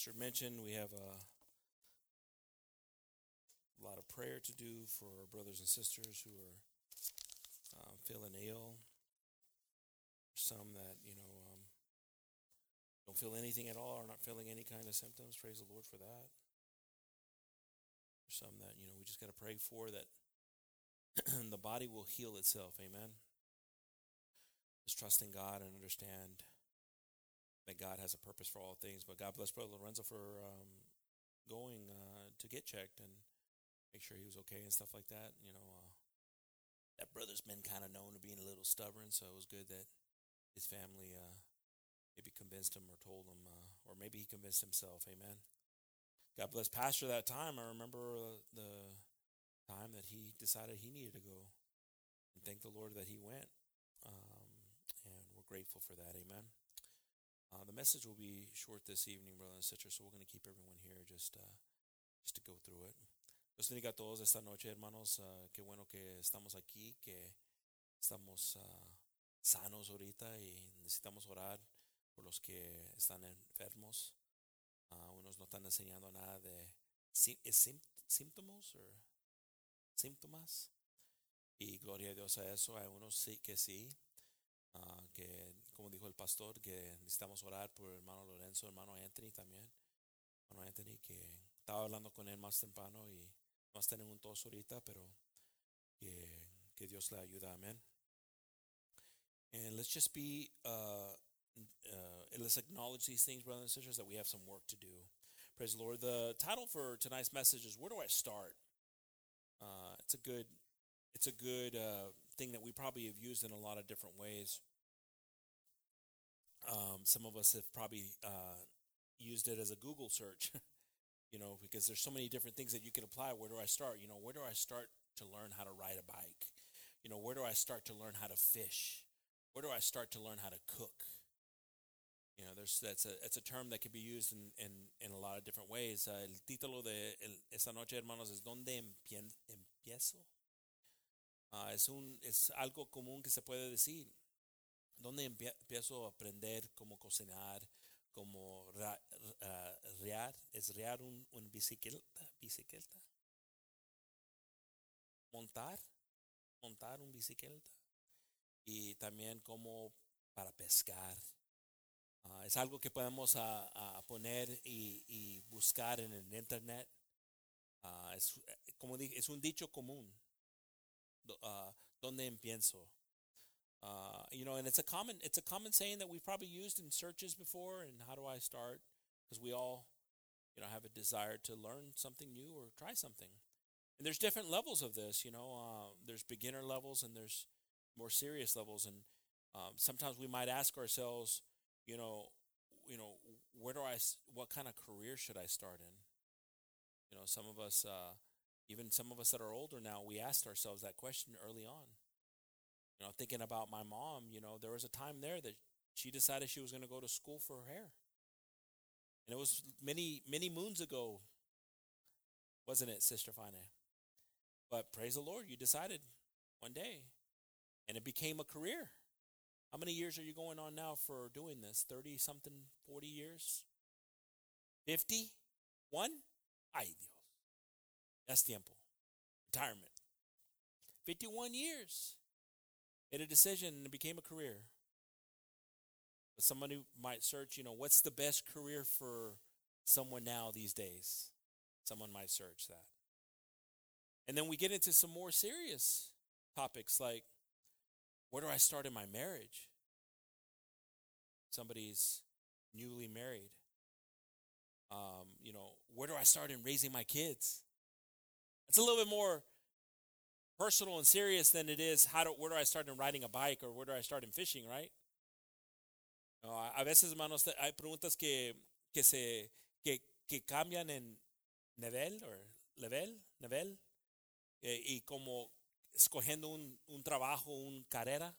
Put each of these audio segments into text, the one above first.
Pastor mentioned, we have a, lot of prayer to do for our brothers and sisters who are um, feeling ill. Some that, you know, um, don't feel anything at all, are not feeling any kind of symptoms. Praise the Lord for that. Some that, you know, we just got to pray for that the body will heal itself. Amen. Just trust in God and understand that God has a purpose for all things. But God bless Brother Lorenzo for um, going uh, to get checked and make sure he was okay and stuff like that. You know, uh, that brother's been kind of known to being a little stubborn, so it was good that his family uh, maybe convinced him or told him, uh, or maybe he convinced himself. Amen. God bless Pastor that time. I remember uh, the time that he decided he needed to go, and thank the Lord that he went. Um, and we're grateful for that. Amen. Uh, the message will be short this evening, brothers and sisters, so we're going to keep everyone here just, uh, just to go through it. Los bendiga a todos esta noche, hermanos. Uh, qué bueno que estamos aquí, que estamos uh, sanos ahorita y necesitamos orar por los que están enfermos. Uh, unos no están enseñando nada de síntomas síntomas. Y gloria a Dios a eso. Hay unos sí que sí. Uh, que como dijo el pastor, que necesitamos orar por hermano Lorenzo, hermano Anthony también. Hermano Anthony, que estaba hablando con él más temprano y no está en un tos ahorita, pero que, que Dios le. Amén. And let's just be, uh, uh, let's acknowledge these things, brothers and sisters, that we have some work to do. Praise the Lord. The title for tonight's message is "Where do I start?" Uh, it's a good, it's a good uh, thing that we probably have used in a lot of different ways. Um, some of us have probably uh, used it as a Google search, you know, because there's so many different things that you can apply. Where do I start? You know, where do I start to learn how to ride a bike? You know, where do I start to learn how to fish? Where do I start to learn how to cook? You know, there's that's a it's a term that can be used in in, in a lot of different ways. Uh, el título de el, noche, hermanos, es ¿Dónde empiezo? Uh, es un es algo común que se puede decir. ¿Dónde empiezo a aprender cómo cocinar, cómo uh? ¿Es rear un, bicicleta? ¿Bicicleta? ¿Montar? ¿Montar un bicicleta? Y también cómo para pescar. Uh, es algo que podemos uh, poner y, buscar en el internet. Uh, es, como dije, es un dicho común. ¿Dónde empiezo? Uh, you know, and it's a common it's a common saying that we've probably used in searches before. And how do I start? Because we all, you know, have a desire to learn something new or try something. And there's different levels of this. You know, uh, there's beginner levels and there's more serious levels. And um, sometimes we might ask ourselves, you know, you know, where do I? What kind of career should I start in? You know, some of us, uh, even some of us that are older now, we asked ourselves that question early on you know, thinking about my mom, you know, there was a time there that she decided she was going to go to school for her hair. And it was many, many moons ago, wasn't it, Sister Fine? But praise the Lord, you decided one day, and it became a career. How many years are you going on now for doing this? 30 something, 40 years? 50? One? Ay Dios. That's tiempo. Retirement. 51 years made a decision and it became a career. But somebody might search, you know, what's the best career for someone now these days? Someone might search that. And then we get into some more serious topics like where do I start in my marriage? Somebody's newly married. Um, you know, where do I start in raising my kids? It's a little bit more personal and serious than it is how do, where do I start in riding a bike or where do I start in fishing, right? No, a veces, hermanos, hay preguntas que, que, se, que, que cambian en nivel, o level, nivel, eh, y como escogiendo un, un trabajo, una carrera,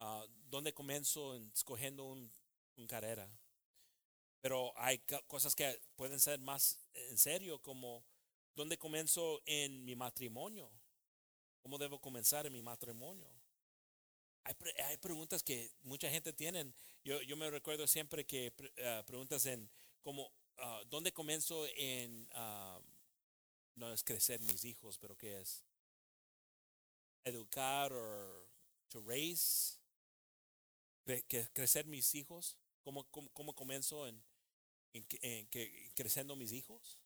uh, ¿dónde comienzo en escogiendo un, un carrera? Pero hay cosas que pueden ser más en serio, como ¿dónde comienzo en mi matrimonio? ¿Cómo debo comenzar en mi matrimonio? Hay, preguntas que mucha gente tiene. Yo, yo me recuerdo siempre que uh, preguntas en como, uh, ¿dónde comienzo en, um, no es crecer mis hijos, pero qué es? Educar o to raise, que crecer mis hijos, ¿cómo, cómo, cómo comienzo en, en, en, que, creciendo mis hijos?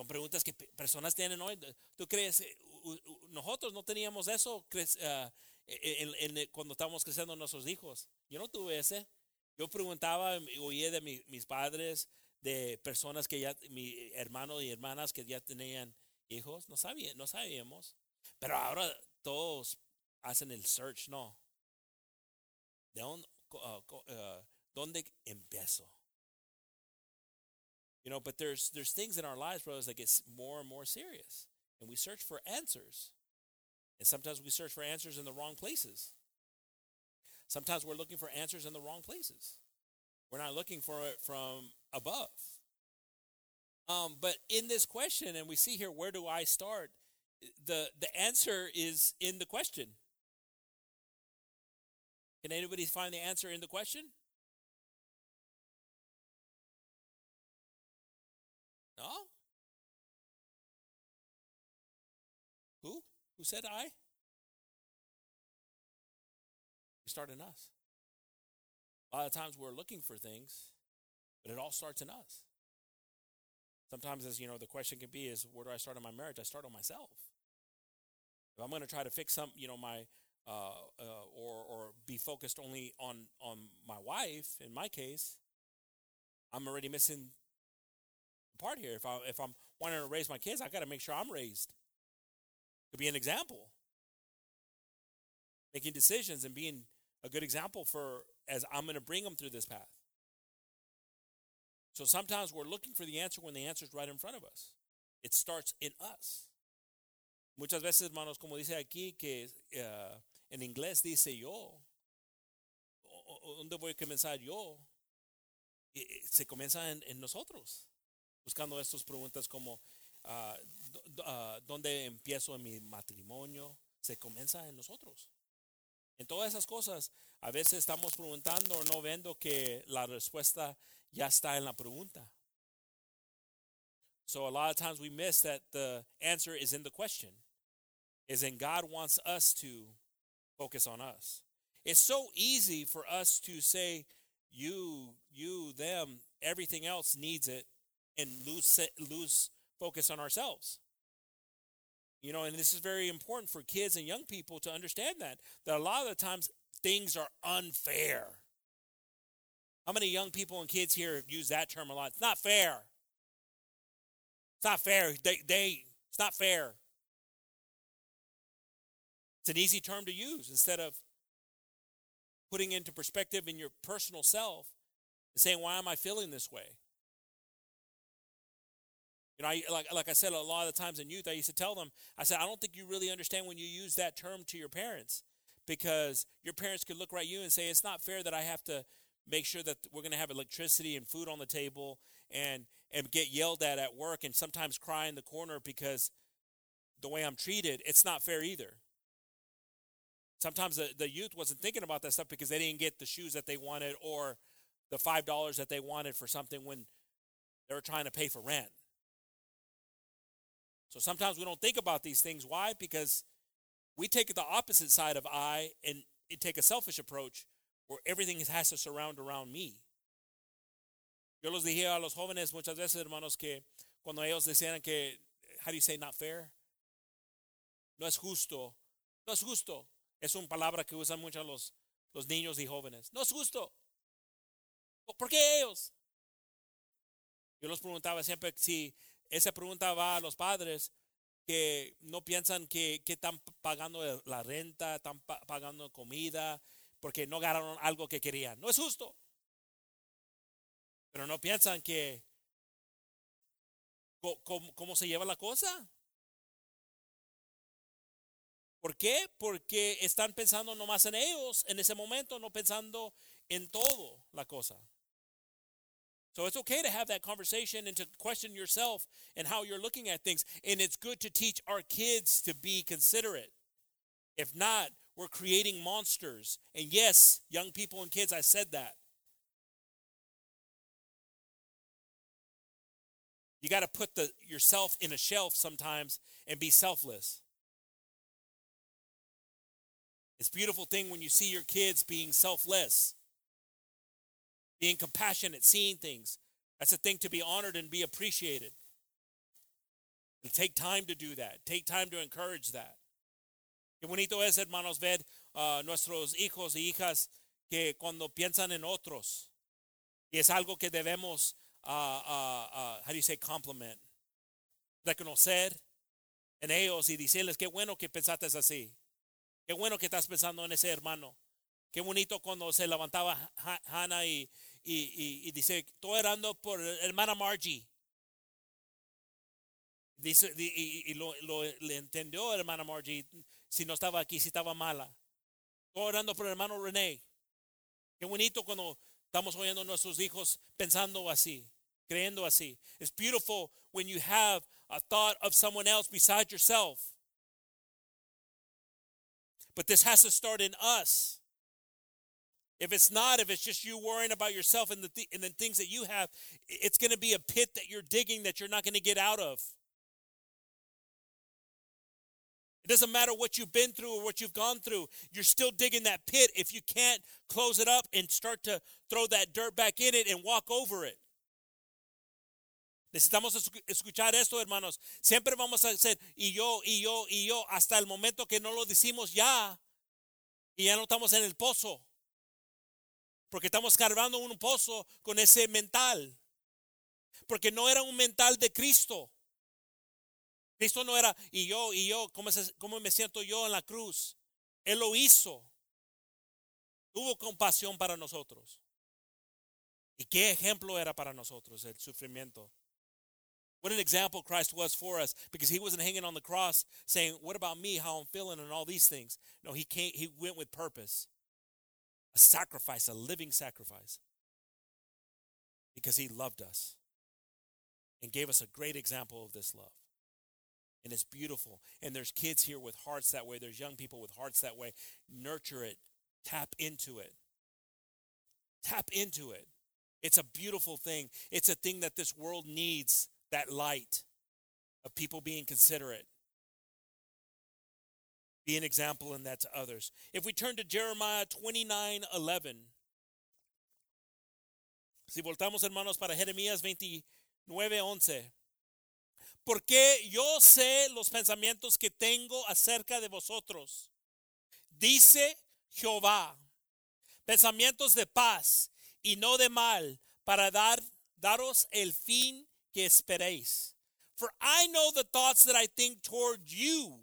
Son preguntas que personas tienen hoy. ¿Tú crees? Eh, nosotros no teníamos eso uh, en, cuando estábamos creciendo nuestros hijos. Yo no tuve ese. Yo preguntaba, oía de mi, mis padres, de personas que ya, mi hermano y hermanas que ya tenían hijos. No, sabía, no sabíamos. Pero ahora todos hacen el search, no. ¿De dónde, uh, ¿dónde empiezo? You know, but there's there's things in our lives, brothers, that get more and more serious, and we search for answers, and sometimes we search for answers in the wrong places. Sometimes we're looking for answers in the wrong places. We're not looking for it from above. Um, but in this question, and we see here, where do I start? The the answer is in the question. Can anybody find the answer in the question? No? Who? Who said I? We start in us. A lot of times we're looking for things, but it all starts in us. Sometimes, as you know, the question can be: Is where do I start in my marriage? I start on myself. If I'm going to try to fix some, you know, my uh, uh, or or be focused only on on my wife, in my case, I'm already missing part here. If I if I'm wanting to raise my kids, I got to make sure I'm raised to be an example, making decisions and being a good example for as I'm going to bring them through this path. So sometimes we're looking for the answer when the answer is right in front of us. It starts in us. Muchas veces, hermanos, como dice aquí, que uh, en inglés dice yo, ¿dónde voy a comenzar yo? Se comienza en, en nosotros buscando estas preguntas como uh, uh, dónde empiezo en mi matrimonio, se comienza en nosotros. En todas esas cosas, a veces estamos preguntando o no viendo que la respuesta ya está en la pregunta. So a lot of times we miss that the answer is in the question. Is in God wants us to focus on us. It's so easy for us to say you, you, them, everything else needs it and lose lose focus on ourselves. You know, and this is very important for kids and young people to understand that that a lot of the times things are unfair. How many young people and kids here use that term a lot? It's not fair. It's not fair. They, they it's not fair. It's an easy term to use instead of putting into perspective in your personal self and saying, why am I feeling this way? You know, I, like, like I said, a lot of the times in youth, I used to tell them, I said, I don't think you really understand when you use that term to your parents because your parents could look right at you and say, it's not fair that I have to make sure that we're going to have electricity and food on the table and, and get yelled at at work and sometimes cry in the corner because the way I'm treated, it's not fair either. Sometimes the, the youth wasn't thinking about that stuff because they didn't get the shoes that they wanted or the $5 that they wanted for something when they were trying to pay for rent. So sometimes we don't think about these things. Why? Because we take the opposite side of I and take a selfish approach where everything has to surround around me. Yo los dije a los jóvenes muchas veces, hermanos, que cuando ellos decían que, how do you say not fair? No es justo. No es justo. Es una palabra que usan mucho los, los niños y jóvenes. No es justo. ¿Por qué ellos? Yo los preguntaba siempre si esa pregunta va a los padres que no piensan que, están pagando la renta, están pagando comida, porque no ganaron algo que querían. No es justo. Pero no piensan que cómo, cómo se lleva la cosa. ¿Por qué? Porque están pensando nomás en ellos en ese momento, no pensando en todo la cosa. So it's okay to have that conversation and to question yourself and how you're looking at things. And it's good to teach our kids to be considerate. If not, we're creating monsters. And yes, young people and kids, I said that. You got to put the yourself in a shelf sometimes and be selfless. It's beautiful thing when you see your kids being selfless, being compassionate, seeing things. That's a thing to be honored and be appreciated. And take time to do that. Take time to encourage that. Qué bonito es, hermanos, ver uh, nuestros hijos y hijas que cuando piensan en otros, y es algo que debemos, uh, uh, uh, how do you say, compliment, reconocer en ellos y decirles, qué bueno que pensaste así. Qué bueno que estás pensando en ese hermano. Qué bonito cuando se levantaba Hannah y, y, y, dice, estoy orando por hermana Margie. Dice, y, lo, lo, le entendió hermana Margie si no estaba aquí, si estaba mala. Estoy orando por hermano René. Qué bonito cuando estamos oyendo a nuestros hijos pensando así, creyendo así. It's beautiful when you have a thought of someone else besides yourself. But this has to start in us. If it's not, if it's just you worrying about yourself and the, th- and the things that you have, it's going to be a pit that you're digging that you're not going to get out of. It doesn't matter what you've been through or what you've gone through, you're still digging that pit if you can't close it up and start to throw that dirt back in it and walk over it. Necesitamos escuchar esto, hermanos. Siempre vamos a hacer y yo, y yo, y yo, hasta el momento que no lo decimos ya, y ya no estamos en el pozo. Porque estamos cargando un pozo con ese mental. Porque no era un mental de Cristo. Cristo no era, y yo, y yo, ¿cómo, ¿cómo me siento yo en la cruz? Él lo hizo. Tuvo compasión para nosotros. ¿Y qué ejemplo era para nosotros el sufrimiento? What an example Christ was for us because he wasn't hanging on the cross saying, What about me, how I'm feeling, and all these things. No, he came, he went with purpose. A sacrifice, a living sacrifice. Because he loved us and gave us a great example of this love. And it's beautiful. And there's kids here with hearts that way. There's young people with hearts that way. Nurture it. Tap into it. Tap into it. It's a beautiful thing. It's a thing that this world needs that light of people being considerate. Be an example in that to others. If we turn to Jeremiah 29 11. Si voltamos, hermanos, para Jeremías 29 11. Porque yo sé los pensamientos que tengo acerca de vosotros. Dice Jehová, pensamientos de paz y no de mal, para dar, daros el fin que esperéis. For I know the thoughts that I think toward you,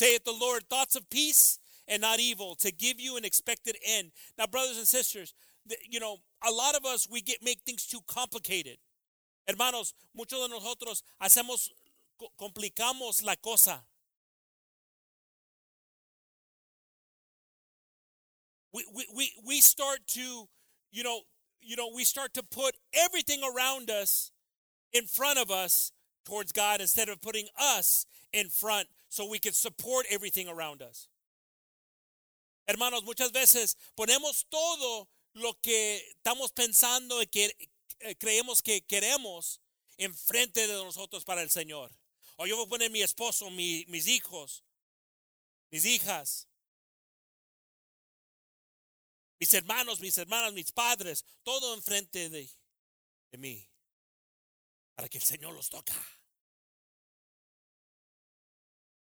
saith the Lord, thoughts of peace and not evil, to give you an expected end. Now, brothers and sisters, you know, a lot of us, we get make things too complicated. Hermanos, muchos de nosotros hacemos, complicamos la cosa. We, we, we, we start to, you know, you know, we start to put everything around us in front of us towards God instead of putting us in front so we can support everything around us. Hermanos, muchas veces ponemos todo lo que estamos pensando y que eh, creemos que queremos enfrente de nosotros para el Señor. O yo voy a poner mi esposo, mi, mis hijos, mis hijas, mis hermanos, mis hermanas, mis padres, todo enfrente de, de mí, para que el Señor los toca.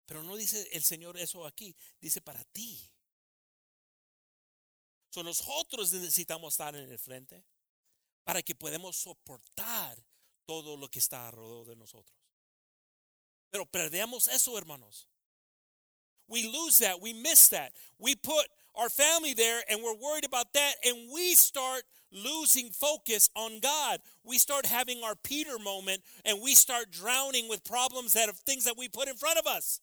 Pero no dice el Señor eso aquí, dice para ti. So nosotros necesitamos estar en el frente para que podamos soportar todo lo que está alrededor de nosotros. Pero perdemos eso, hermanos. We lose that. We miss that. We put our family there and we're worried about that and we start losing focus on God. We start having our Peter moment and we start drowning with problems that of things that we put in front of us.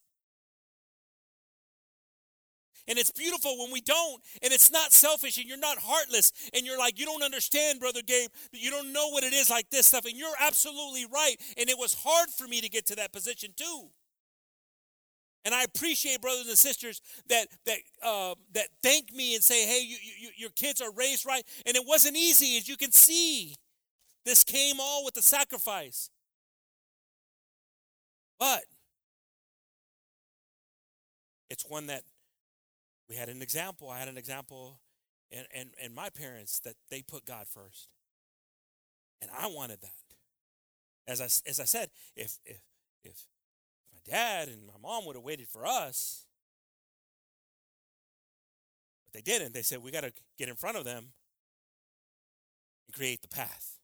And it's beautiful when we don't, and it's not selfish, and you're not heartless, and you're like, you don't understand, Brother Gabe, you don't know what it is like this stuff, and you're absolutely right. And it was hard for me to get to that position too. And I appreciate brothers and sisters that that uh, that thank me and say, "Hey, you, you, your kids are raised right." And it wasn't easy, as you can see. This came all with the sacrifice. But it's one that we had an example. I had an example and, and, and my parents that they put God first. And I wanted that. As I, as I said, if, if, if my dad and my mom would have waited for us, but they didn't. They said, we got to get in front of them and create the path.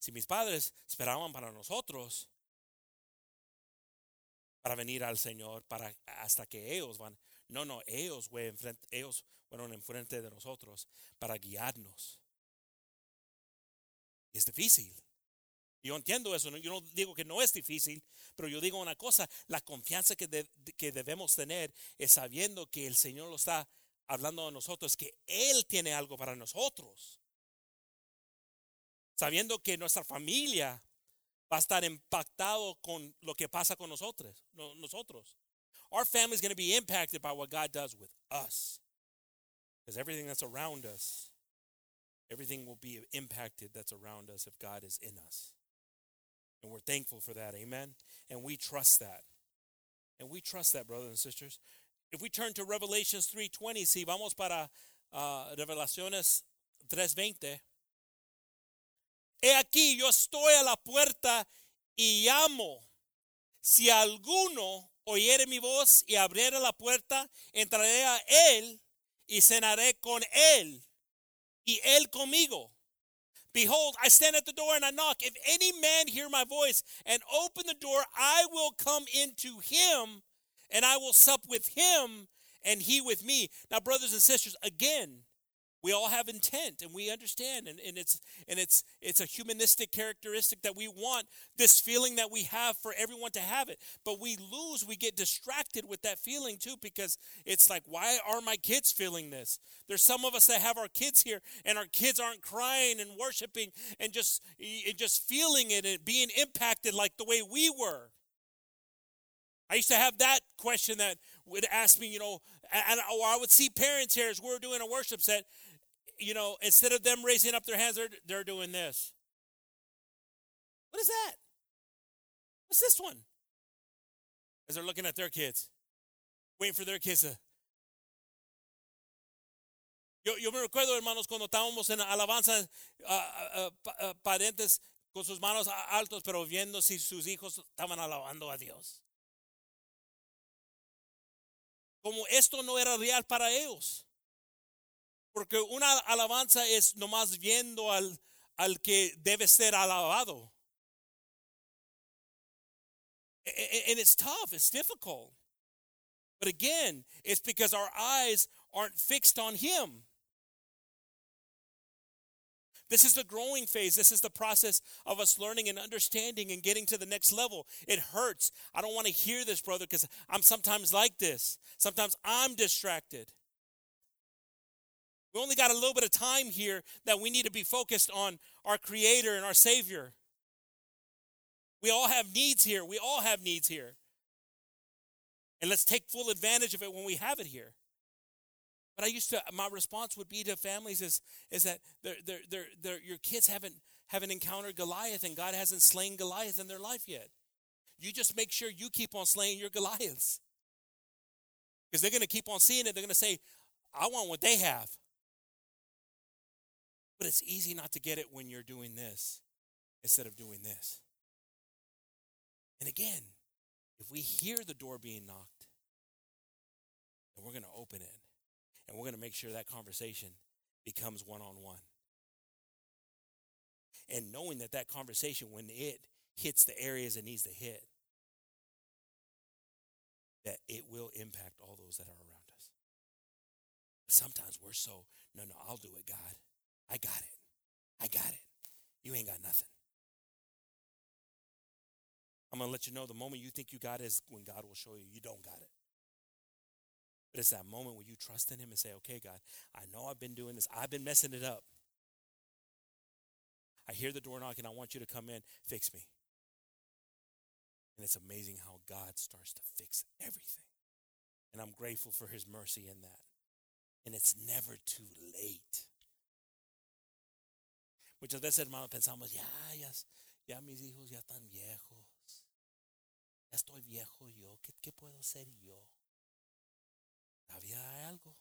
Si mis padres esperaban para nosotros, para venir al Señor, para hasta que ellos van. No, no, ellos, güey, enfrente, ellos fueron enfrente de nosotros para guiarnos. Es difícil. Yo entiendo eso, yo no digo que no es difícil, pero yo digo una cosa, la confianza que, que debemos tener es sabiendo que el Señor lo está hablando a nosotros, que Él tiene algo para nosotros. Sabiendo que nuestra familia va a estar impactado con lo que pasa con nosotros. nosotros. Our family is going to be impacted by what God does with us. Because everything that's around us, everything will be impacted that's around us if God is in us. And we're thankful for that. Amen. And we trust that. And we trust that, brothers and sisters. If we turn to Revelations 3:20, si vamos para uh, Revelaciones 3:20, he aquí yo estoy a la puerta y llamo. Si alguno oyere mi voz y abriere la puerta, entraré a él y cenaré con él y él conmigo. Behold, I stand at the door and I knock. If any man hear my voice and open the door, I will come into him and I will sup with him and he with me. Now, brothers and sisters, again, we all have intent and we understand and, and it's and it's it's a humanistic characteristic that we want this feeling that we have for everyone to have it. But we lose we get distracted with that feeling too because it's like why are my kids feeling this? There's some of us that have our kids here and our kids aren't crying and worshiping and just and just feeling it and being impacted like the way we were. I used to have that question that would ask me, you know, and, or oh, I would see parents here as we're doing a worship set, you know, instead of them raising up their hands, they're, they're doing this. What is that? What's this one? As they're looking at their kids, waiting for their kids to. Yo, me recuerdo, hermanos, cuando estábamos en alabanza, uh, uh, uh, parentes con sus manos altos, pero viendo si sus hijos estaban alabando a Dios. Como esto no era real para ellos. Porque una alabanza es nomás viendo al, al que debe ser alabado. And it's tough, it's difficult. But again, it's because our eyes aren't fixed on Him. This is the growing phase. This is the process of us learning and understanding and getting to the next level. It hurts. I don't want to hear this, brother, because I'm sometimes like this. Sometimes I'm distracted. We only got a little bit of time here that we need to be focused on our Creator and our Savior. We all have needs here. We all have needs here. And let's take full advantage of it when we have it here. But I used to, my response would be to families is, is that they're, they're, they're, they're, your kids haven't, haven't encountered Goliath and God hasn't slain Goliath in their life yet. You just make sure you keep on slaying your Goliaths. Because they're going to keep on seeing it. They're going to say, I want what they have. But it's easy not to get it when you're doing this instead of doing this. And again, if we hear the door being knocked, then we're going to open it and we're going to make sure that conversation becomes one on one. And knowing that that conversation, when it hits the areas it needs to hit, that it will impact all those that are around us. But sometimes we're so, no, no, I'll do it, God. I got it. I got it. You ain't got nothing. I'm going to let you know the moment you think you got it is when God will show you you don't got it. But it's that moment when you trust in Him and say, okay, God, I know I've been doing this. I've been messing it up. I hear the door knocking. I want you to come in. Fix me. And it's amazing how God starts to fix everything. And I'm grateful for His mercy in that. And it's never too late. Muchas veces, hermano, pensamos, ya, ya, ya mis hijos ya están viejos. Ya estoy viejo yo. ¿Qué, qué puedo hacer yo? Todavía hay algo.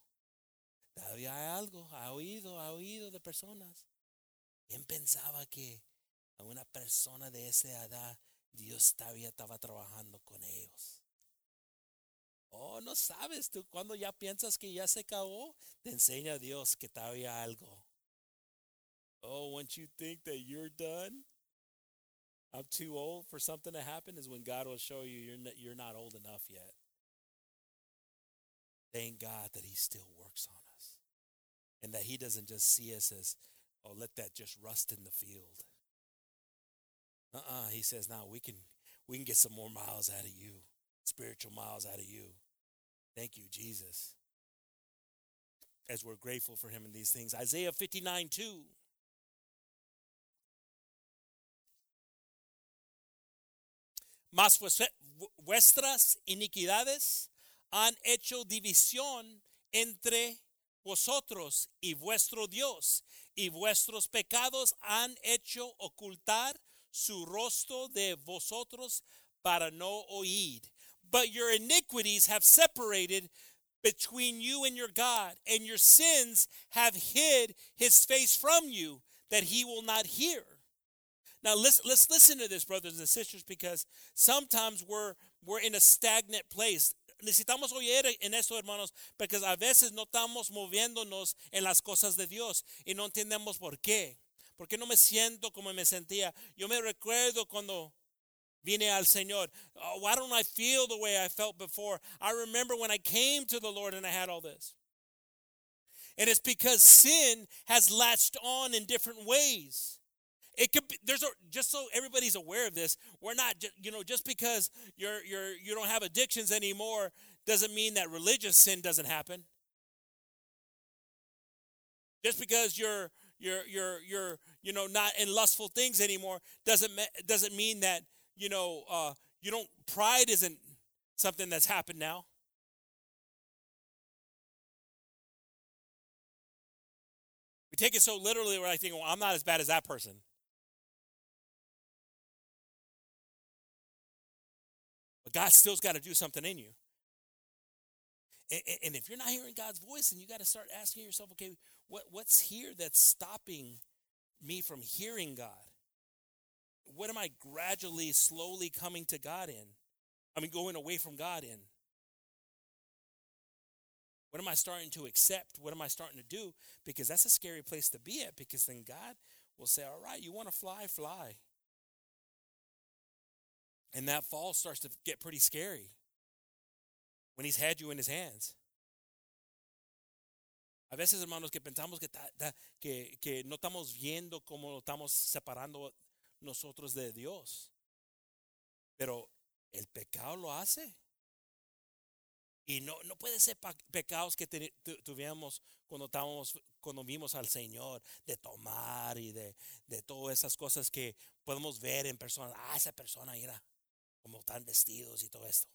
Todavía hay algo. Ha oído, ha oído de personas. ¿Quién pensaba que a una persona de esa edad Dios todavía estaba trabajando con ellos? Oh, no sabes tú cuando ya piensas que ya se acabó, te enseña Dios que todavía hay algo. Once you think that you're done, I'm too old for something to happen, is when God will show you you're not, you're not old enough yet. Thank God that He still works on us and that He doesn't just see us as, oh, let that just rust in the field. Uh uh He says, now we can, we can get some more miles out of you, spiritual miles out of you. Thank you, Jesus. As we're grateful for Him in these things. Isaiah 59 2. Mas vuestras iniquidades han hecho división entre vosotros y vuestro Dios, y vuestros pecados han hecho ocultar su rostro de vosotros para no oír. But your iniquities have separated between you and your God, and your sins have hid his face from you that he will not hear. Now let's let's listen to this, brothers and sisters, because sometimes we're we're in a stagnant place. Necesitamos oír en esto, hermanos, porque a veces no estamos moviéndonos en las cosas de Dios y no entendemos por qué. ¿Por qué no me siento como me sentía? Yo me recuerdo cuando vine al Señor. Oh, why don't I feel the way I felt before? I remember when I came to the Lord and I had all this. And it's because sin has latched on in different ways. It could be, there's a, just so everybody's aware of this. We're not you know just because you're you're you don't have addictions anymore doesn't mean that religious sin doesn't happen. Just because you're you're you're you're you know not in lustful things anymore doesn't doesn't mean that you know uh, you don't pride isn't something that's happened now. We take it so literally where I think, well, I'm not as bad as that person. But God still's got to do something in you. And, and if you're not hearing God's voice, then you got to start asking yourself, okay, what, what's here that's stopping me from hearing God? What am I gradually, slowly coming to God in? I mean, going away from God in? What am I starting to accept? What am I starting to do? Because that's a scary place to be at because then God will say, All right, you want to fly, fly. And that fall starts to get pretty scary when he's had you in his hands. A veces, hermanos, que pensamos que, que, que no estamos viendo cómo estamos separando nosotros de Dios. Pero el pecado lo hace. Y no, no puede ser pecados que tuviéramos cuando estábamos, cuando vimos al Señor, de tomar y de, de todas esas cosas que podemos ver en personas. Ah, esa persona era como están vestidos y todo esto.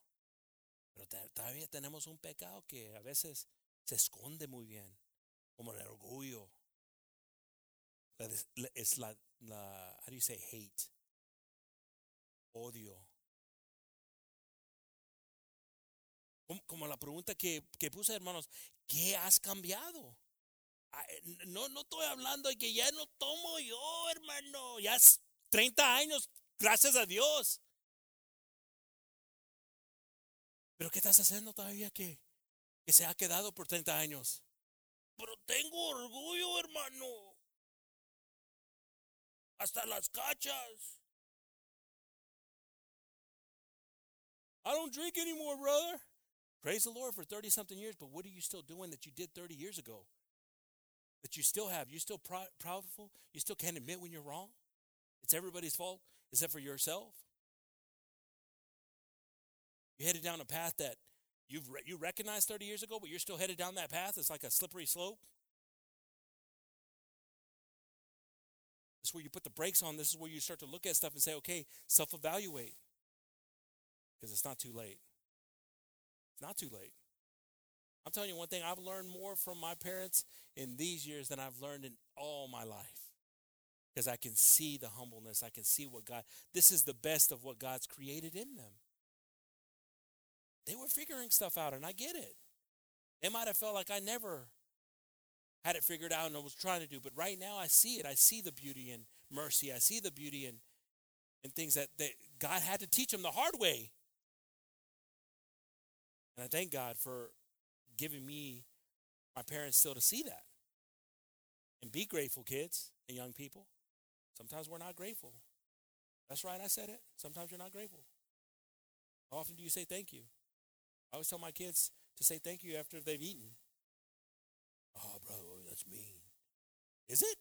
Pero todavía tenemos un pecado que a veces se esconde muy bien, como el orgullo. Es la, la how do you say hate? Odio. Como, la pregunta que, que puse, hermanos, ¿qué has cambiado? No, no estoy hablando de que ya no tomo yo, hermano. Ya es 30 años, gracias a Dios. Pero ¿qué estás haciendo todavía que, que se ha quedado por 30 años? Pero tengo orgullo, hermano. Hasta las cachas. I don't drink anymore, brother. Praise the Lord for 30 something years, but what are you still doing that you did 30 years ago? That you still have? You still pr- proudful? You still can't admit when you're wrong? It's everybody's fault except for yourself? You headed down a path that you've re- you recognized 30 years ago, but you're still headed down that path. It's like a slippery slope. This is where you put the brakes on. This is where you start to look at stuff and say, okay, self evaluate. Because it's not too late. It's not too late. I'm telling you one thing, I've learned more from my parents in these years than I've learned in all my life. because I can see the humbleness. I can see what God, this is the best of what God's created in them. They were figuring stuff out, and I get it. They might have felt like I never had it figured out and I was trying to do, but right now I see it. I see the beauty in mercy. I see the beauty in, in things that, that God had to teach them the hard way. And I thank God for giving me, my parents, still to see that. And be grateful, kids and young people. Sometimes we're not grateful. That's right, I said it. Sometimes you're not grateful. How often do you say thank you? I always tell my kids to say thank you after they've eaten. Oh, brother, that's mean. Is it?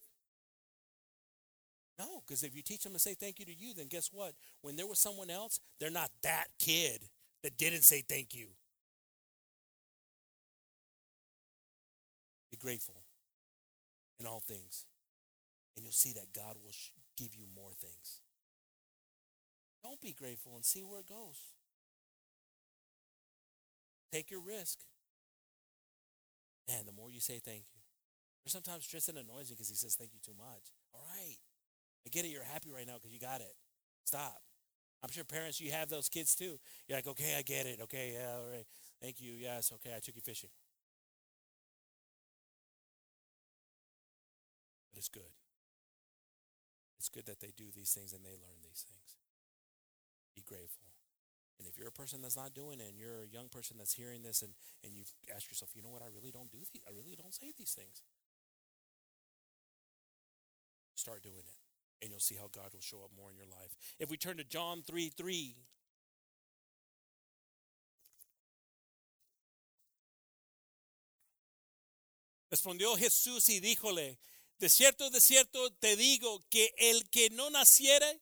No, because if you teach them to say thank you to you, then guess what? When there was someone else, they're not that kid that didn't say thank you. Be grateful in all things, and you'll see that God will give you more things. Don't be grateful and see where it goes. Take your risk. Man, the more you say thank you. Or sometimes Tristan annoys me because he says thank you too much. All right. I get it. You're happy right now because you got it. Stop. I'm sure parents, you have those kids too. You're like, okay, I get it. Okay, yeah, all right. Thank you. Yes, okay, I took you fishing. But it's good. It's good that they do these things and they learn these things. Be grateful. And if you're a person that's not doing it and you're a young person that's hearing this and, and you've asked yourself, you know what, I really don't do these, I really don't say these things. Start doing it. And you'll see how God will show up more in your life. If we turn to John 3 3. Respondió Jesús y díjole, de cierto, de cierto te digo que el que no naciere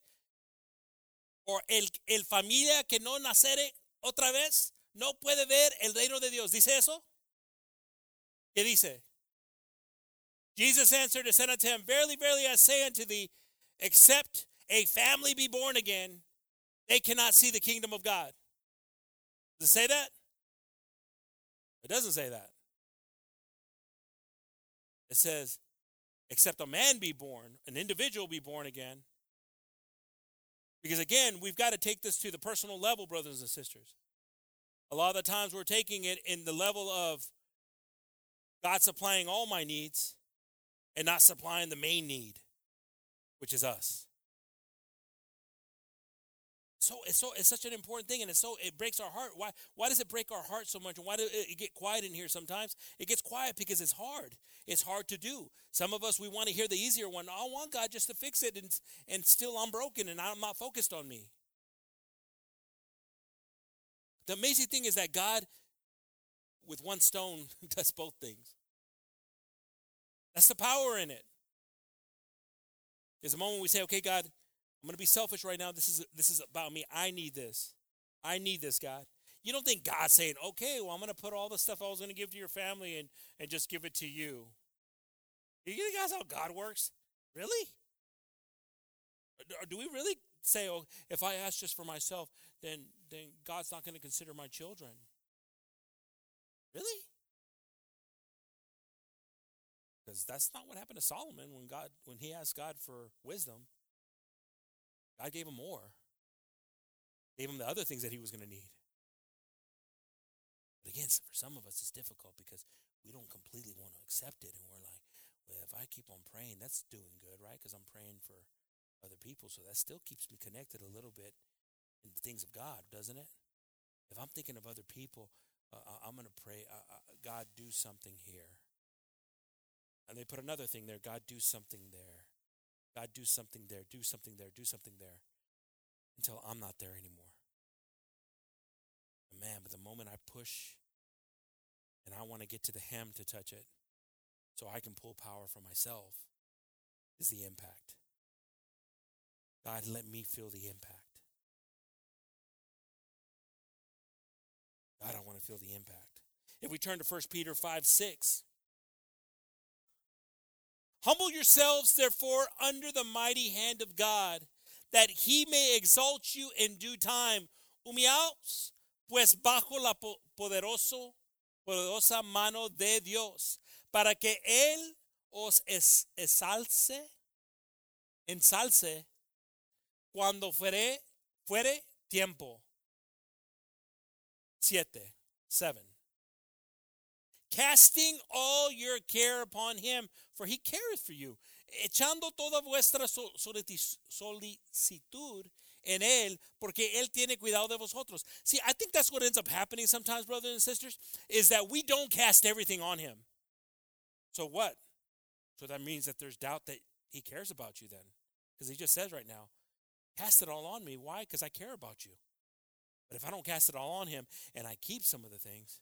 o el, el familia que no naciere otra vez no puede ver el reino de Dios. ¿Dice eso? ¿Qué dice? Jesus answered and said unto him, Verily, verily, I say unto thee, except a family be born again, they cannot see the kingdom of God. Does it say that? It doesn't say that. It says, except a man be born, an individual be born again. Because again, we've got to take this to the personal level, brothers and sisters. A lot of the times we're taking it in the level of God supplying all my needs and not supplying the main need, which is us. So it's so it's such an important thing, and it's so it breaks our heart. Why why does it break our heart so much? And why does it get quiet in here sometimes? It gets quiet because it's hard. It's hard to do. Some of us we want to hear the easier one. I want God just to fix it, and and still I'm broken, and I'm not focused on me. The amazing thing is that God, with one stone, does both things. That's the power in it. There's a moment we say, okay, God, I'm going to be selfish right now. This is, this is about me. I need this. I need this, God. You don't think God's saying, okay, well, I'm going to put all the stuff I was going to give to your family and, and just give it to you. You think that's how God works? Really? Do we really say, oh, if I ask just for myself, then, then God's not going to consider my children? Really? Because that's not what happened to Solomon when God when he asked God for wisdom. God gave him more. Gave him the other things that he was going to need. But again, for some of us it's difficult because we don't completely want to accept it and we're like, well, if I keep on praying, that's doing good, right? Because I'm praying for other people. So that still keeps me connected a little bit in the things of God, doesn't it? If I'm thinking of other people, uh, I'm going to pray, uh, uh, God, do something here. And they put another thing there God, do something there. God, do something there, do something there, do something there until I'm not there anymore. Man, but the moment I push and I want to get to the hem to touch it so I can pull power for myself is the impact. God, let me feel the impact. God, I want to feel the impact. If we turn to 1 Peter 5 6, Humble yourselves, therefore, under the mighty hand of God, that he may exalt you in due time. Humillaos, pues bajo la poderoso, poderosa mano de Dios, para que Él os exalce ensalce cuando fuere, fuere tiempo. Siete, seven. Casting all your care upon him, for he careth for you. Echando toda vuestra solicitud en él, porque él tiene cuidado de vosotros. See, I think that's what ends up happening sometimes, brothers and sisters, is that we don't cast everything on him. So what? So that means that there's doubt that he cares about you then. Because he just says right now, cast it all on me. Why? Because I care about you. But if I don't cast it all on him and I keep some of the things,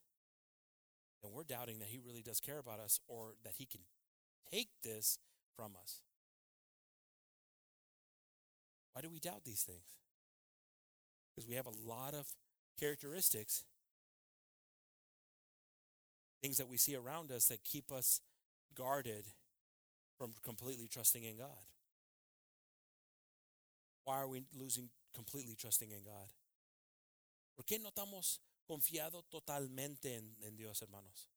then we're doubting that he really does care about us or that he can take this from us. Why do we doubt these things? Because we have a lot of characteristics, things that we see around us that keep us guarded from completely trusting in God. Why are we losing completely trusting in God? ¿Por qué no estamos confiados totalmente en, en Dios, hermanos?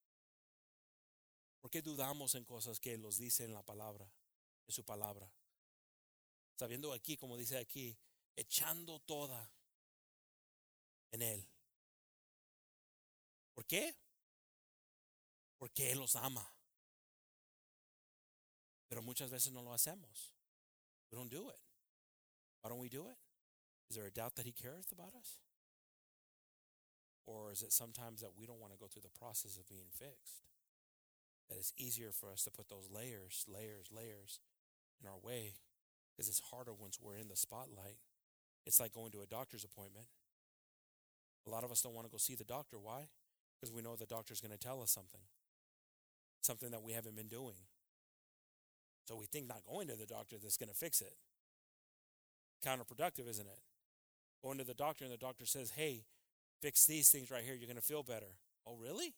¿Por qué dudamos en cosas que los dice en la palabra, en su palabra? Sabiendo aquí, como dice aquí, echando toda en Él. ¿Por qué? Porque Él los ama. Pero muchas veces no lo hacemos. We don't do it. Why don't we do it? Is there a doubt that He careth about us? Or is it sometimes that we don't want to go through the process of being fixed? That it's easier for us to put those layers, layers, layers in our way because it's harder once we're in the spotlight. It's like going to a doctor's appointment. A lot of us don't want to go see the doctor. Why? Because we know the doctor's going to tell us something, something that we haven't been doing. So we think not going to the doctor that's going to fix it. Counterproductive, isn't it? Going to the doctor and the doctor says, hey, fix these things right here. You're going to feel better. Oh, really?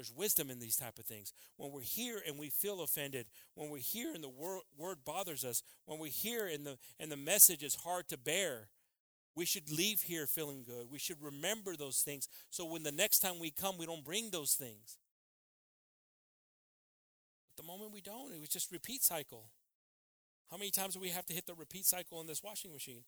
There's wisdom in these type of things. When we're here and we feel offended, when we're here and the word, bothers us, when we're here and the and the message is hard to bear, we should leave here feeling good. We should remember those things so when the next time we come, we don't bring those things. But the moment we don't, it was just repeat cycle. How many times do we have to hit the repeat cycle in this washing machine?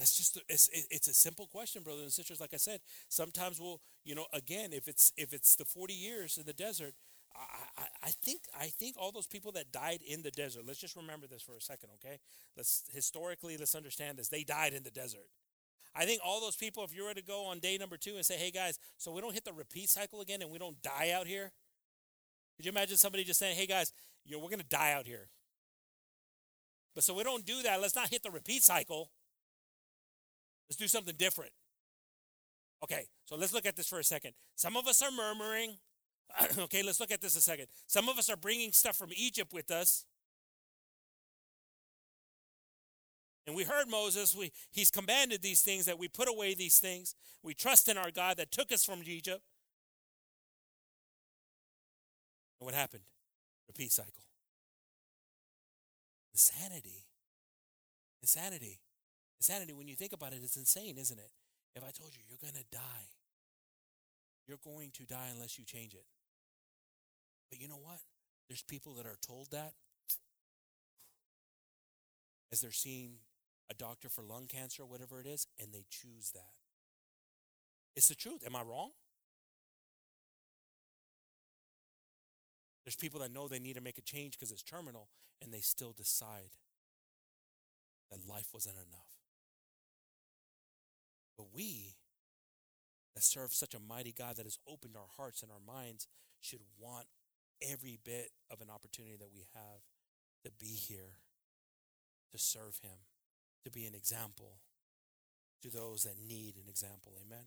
That's just a, it's it's a simple question, brothers and sisters. Like I said, sometimes we'll you know again if it's if it's the forty years in the desert, I, I, I think I think all those people that died in the desert. Let's just remember this for a second, okay? Let's historically let's understand this. They died in the desert. I think all those people, if you were to go on day number two and say, "Hey guys, so we don't hit the repeat cycle again and we don't die out here," could you imagine somebody just saying, "Hey guys, you know, we're going to die out here," but so we don't do that. Let's not hit the repeat cycle. Let's do something different. Okay, so let's look at this for a second. Some of us are murmuring. okay, let's look at this a second. Some of us are bringing stuff from Egypt with us. And we heard Moses, we, he's commanded these things that we put away these things. We trust in our God that took us from Egypt. And what happened? Repeat cycle. Insanity. Insanity. Insanity, when you think about it, it's insane, isn't it? If I told you you're going to die, you're going to die unless you change it. But you know what? There's people that are told that as they're seeing a doctor for lung cancer or whatever it is, and they choose that. It's the truth. Am I wrong? There's people that know they need to make a change because it's terminal, and they still decide that life wasn't enough. But we that serve such a mighty God that has opened our hearts and our minds should want every bit of an opportunity that we have to be here, to serve Him, to be an example to those that need an example. Amen.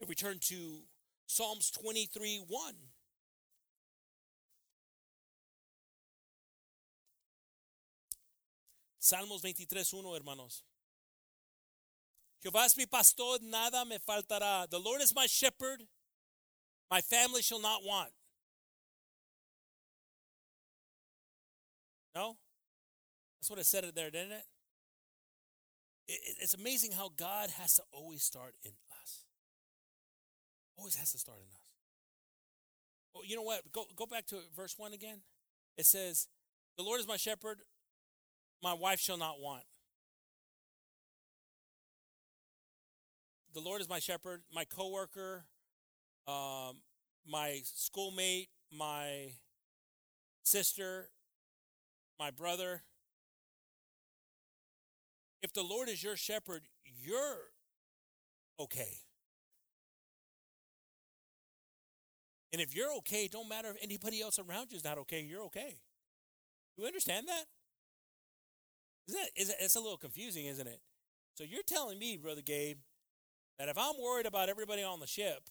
If we turn to Psalms 23 1. Salmos 23, 1, hermanos. Jehová es mi pastor, nada me faltará. The Lord is my shepherd, my family shall not want. No? That's what it said there, didn't it? It's amazing how God has to always start in us. Always has to start in us. Oh, you know what? Go go back to verse one again. It says, "The Lord is my shepherd; my wife shall not want." The Lord is my shepherd. My coworker, um, my schoolmate, my sister, my brother. If the Lord is your shepherd, you're okay. And if you're okay, don't matter if anybody else around you is not okay, you're okay. You understand that? Is that is it's a little confusing, isn't it? So you're telling me, Brother Gabe, that if I'm worried about everybody on the ship,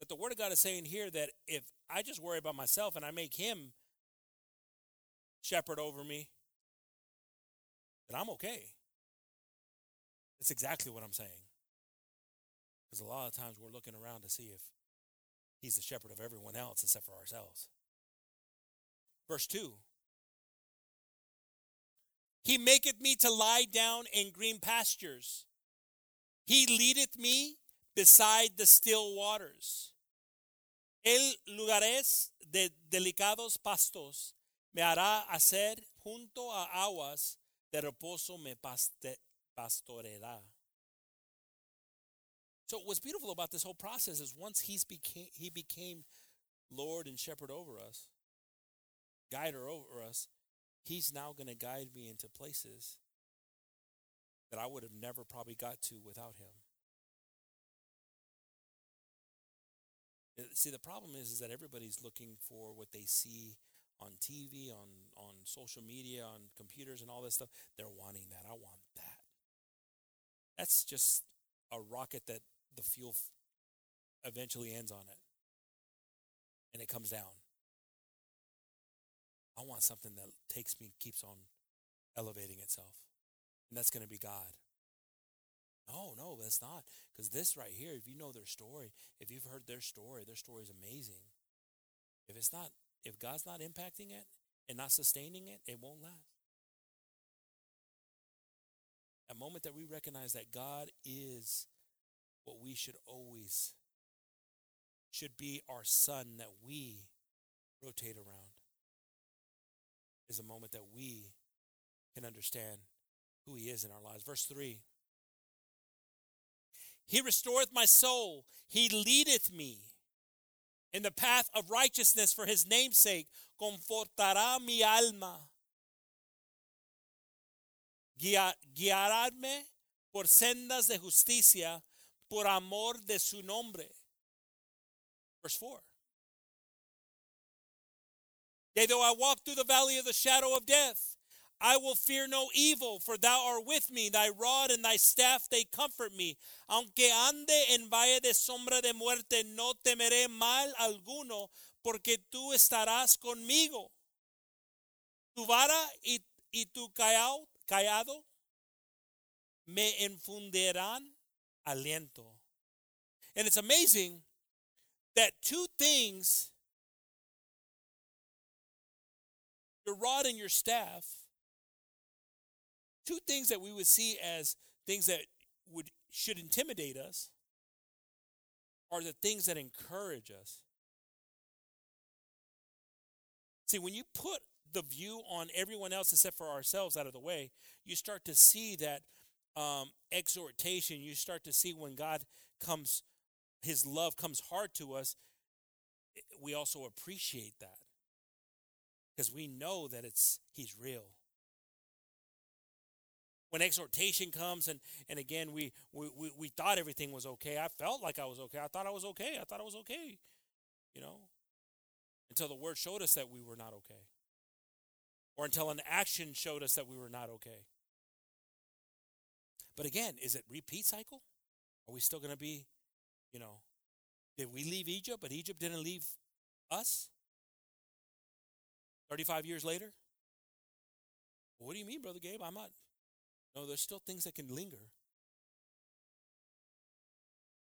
that the Word of God is saying here that if I just worry about myself and I make Him shepherd over me, that I'm okay. That's exactly what I'm saying. Because a lot of times we're looking around to see if He's the shepherd of everyone else except for ourselves. Verse 2 He maketh me to lie down in green pastures, He leadeth me beside the still waters. El lugares de delicados pastos me hará hacer junto a aguas de reposo me pastoreará. So what's beautiful about this whole process is once he's became he became Lord and shepherd over us, guider over us, he's now going to guide me into places that I would have never probably got to without him. Uh, see, the problem is, is that everybody's looking for what they see on TV, on, on social media, on computers, and all this stuff. They're wanting that. I want that. That's just a rocket that the fuel eventually ends on it and it comes down. I want something that takes me, keeps on elevating itself. And that's going to be God. No, no, that's not. Because this right here, if you know their story, if you've heard their story, their story is amazing. If it's not, if God's not impacting it and not sustaining it, it won't last. A moment that we recognize that God is what we should always should be our sun that we rotate around is a moment that we can understand who he is in our lives. Verse 3 He restoreth my soul, he leadeth me in the path of righteousness for his name's sake. Confortará mi alma. Guiaradme por sendas de justicia por amor de su nombre. Verse 4. Yea, though I walk through the valley of the shadow of death, I will fear no evil, for thou art with me, thy rod and thy staff, they comfort me. Aunque ande en valle de sombra de muerte, no temeré mal alguno, porque tú estarás conmigo. Tu vara y, y tu cayado, cayado me infundirán aliento. And it's amazing that two things your rod and your staff, two things that we would see as things that would should intimidate us are the things that encourage us. See, when you put the view on everyone else except for ourselves out of the way, you start to see that um, exhortation, you start to see when God comes, His love comes hard to us, we also appreciate that because we know that it's He's real. When exhortation comes, and, and again, we, we, we, we thought everything was okay. I felt like I was okay. I thought I was okay. I thought I was okay. You know, until the word showed us that we were not okay, or until an action showed us that we were not okay. But again, is it repeat cycle? Are we still going to be, you know, did we leave Egypt, but Egypt didn't leave us? 35 years later? What do you mean, Brother Gabe? I'm not. No, there's still things that can linger.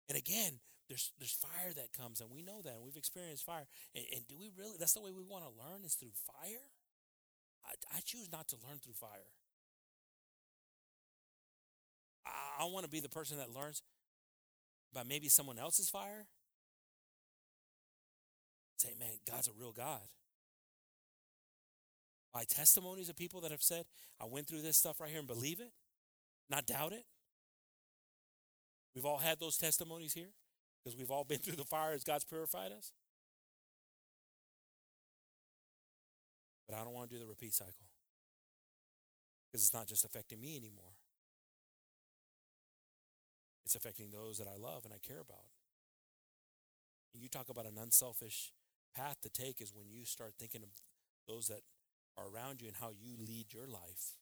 And again, there's there's fire that comes, and we know that, and we've experienced fire. And, and do we really? That's the way we want to learn is through fire. I, I choose not to learn through fire. I, I want to be the person that learns by maybe someone else's fire Say, man, God's a real God. By testimonies of people that have said, I went through this stuff right here and believe it, not doubt it. We've all had those testimonies here because we've all been through the fire as God's purified us. But I don't want to do the repeat cycle because it's not just affecting me anymore. It's affecting those that I love and I care about. And you talk about an unselfish path to take is when you start thinking of those that are around you and how you lead your life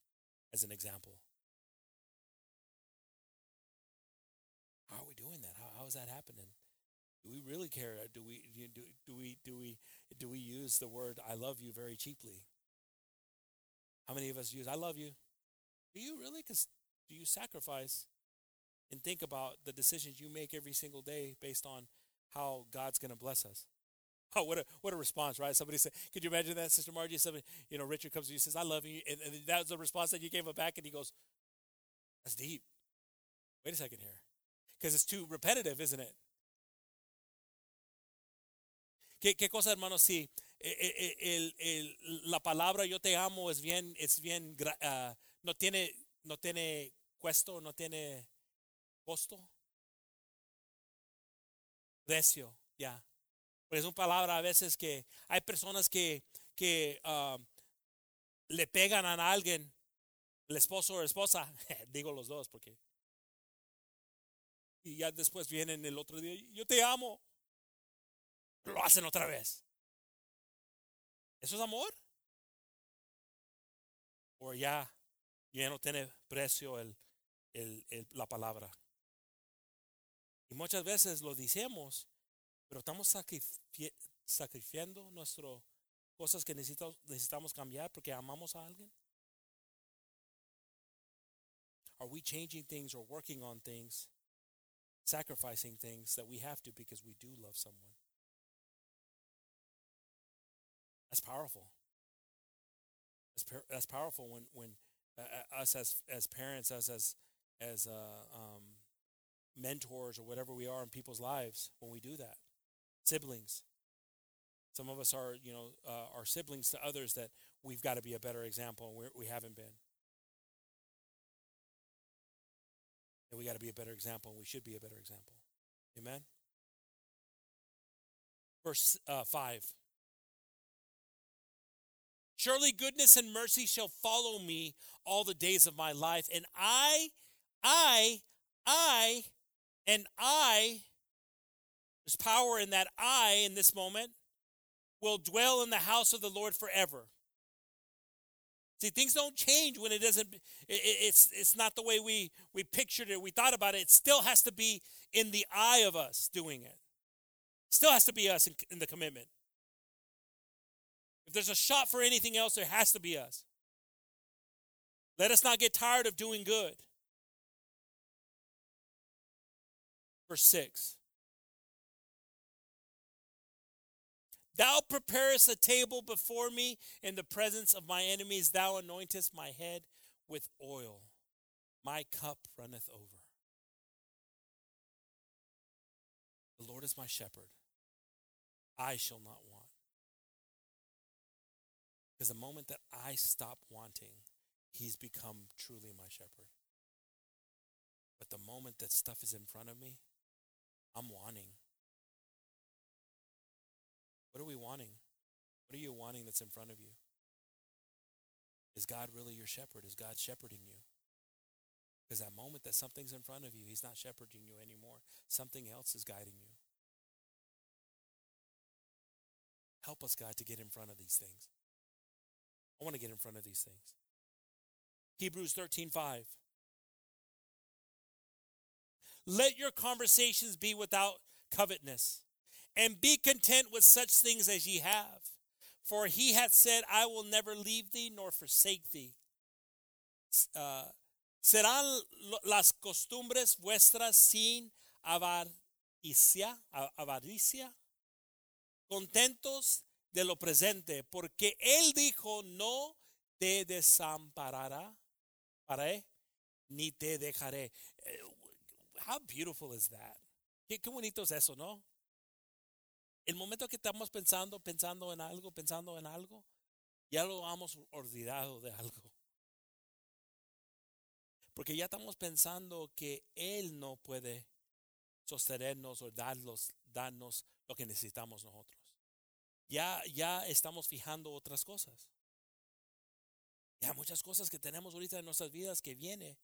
as an example. How are we doing that? How, how is that happening? Do we really care? Uh, do we do, do we do we do we use the word "I love you" very cheaply? How many of us use "I love you"? Do you really? Because do you sacrifice and think about the decisions you make every single day based on how God's going to bless us? Oh, what a what a response, right? Somebody said, "Could you imagine that, Sister Margie?" Somebody, you know, Richard comes to you and says, "I love you," and, and that was the response that you gave him back, and he goes, "That's deep." Wait a second here, because it's too repetitive, isn't it? ¿Qué, qué cosa, hermano? Si el, el, la palabra yo te amo es bien, es bien, uh, no tiene, no tiene cuesto, no tiene costo. Precio, ya. Yeah. Es una palabra a veces que hay personas que, que uh, le pegan a alguien, el esposo o esposa, digo los dos porque. Y ya después vienen el otro día, yo te amo. Lo hacen otra vez. ¿Eso es amor? O ya, ya no tiene precio el, el, la palabra. Y muchas veces lo decimos, pero estamos sacrificando cosas que necesitamos, necesitamos cambiar porque amamos a alguien. Are we changing things or working on things, sacrificing things that we have to because we do love someone? That's powerful. That's, that's powerful when when uh, us as as parents, us as as uh, um, mentors or whatever we are in people's lives when we do that. Siblings. Some of us are, you know, uh, are siblings to others that we've got to be a better example, we're, we have not been. And we got to be a better example, and we should be a better example. Amen. Verse uh, five. Surely goodness and mercy shall follow me all the days of my life, and I, I, I, and I, there's power in that I in this moment, will dwell in the house of the Lord forever. See, things don't change when it doesn't. It, it's it's not the way we we pictured it. We thought about it. It still has to be in the eye of us doing it. Still has to be us in, in the commitment. If there's a shot for anything else, there has to be us. Let us not get tired of doing good. Verse 6. Thou preparest a table before me in the presence of my enemies. Thou anointest my head with oil. My cup runneth over. The Lord is my shepherd. I shall not want. Because the moment that I stop wanting, he's become truly my shepherd. But the moment that stuff is in front of me, I'm wanting. What are we wanting? What are you wanting that's in front of you? Is God really your shepherd? Is God shepherding you? Because that moment that something's in front of you, He's not shepherding you anymore. Something else is guiding you. Help us, God, to get in front of these things. I want to get in front of these things. Hebrews 13 5. Let your conversations be without covetousness, and be content with such things as ye have. For he hath said, I will never leave thee nor forsake thee. Uh, serán las costumbres vuestras sin avaricia, avaricia, contentos de lo presente, porque Él dijo, no te desamparará, ni te dejaré. Eh, how beautiful is that? Qué, qué bonito es eso, ¿no? El momento que estamos pensando, pensando en algo, pensando en algo, ya lo hemos olvidado de algo. Porque ya estamos pensando que Él no puede sostenernos o darnos, darnos lo que necesitamos nosotros. Ya, ya estamos fijando otras cosas. Ya muchas cosas que tenemos ahorita en nuestras vidas que viene.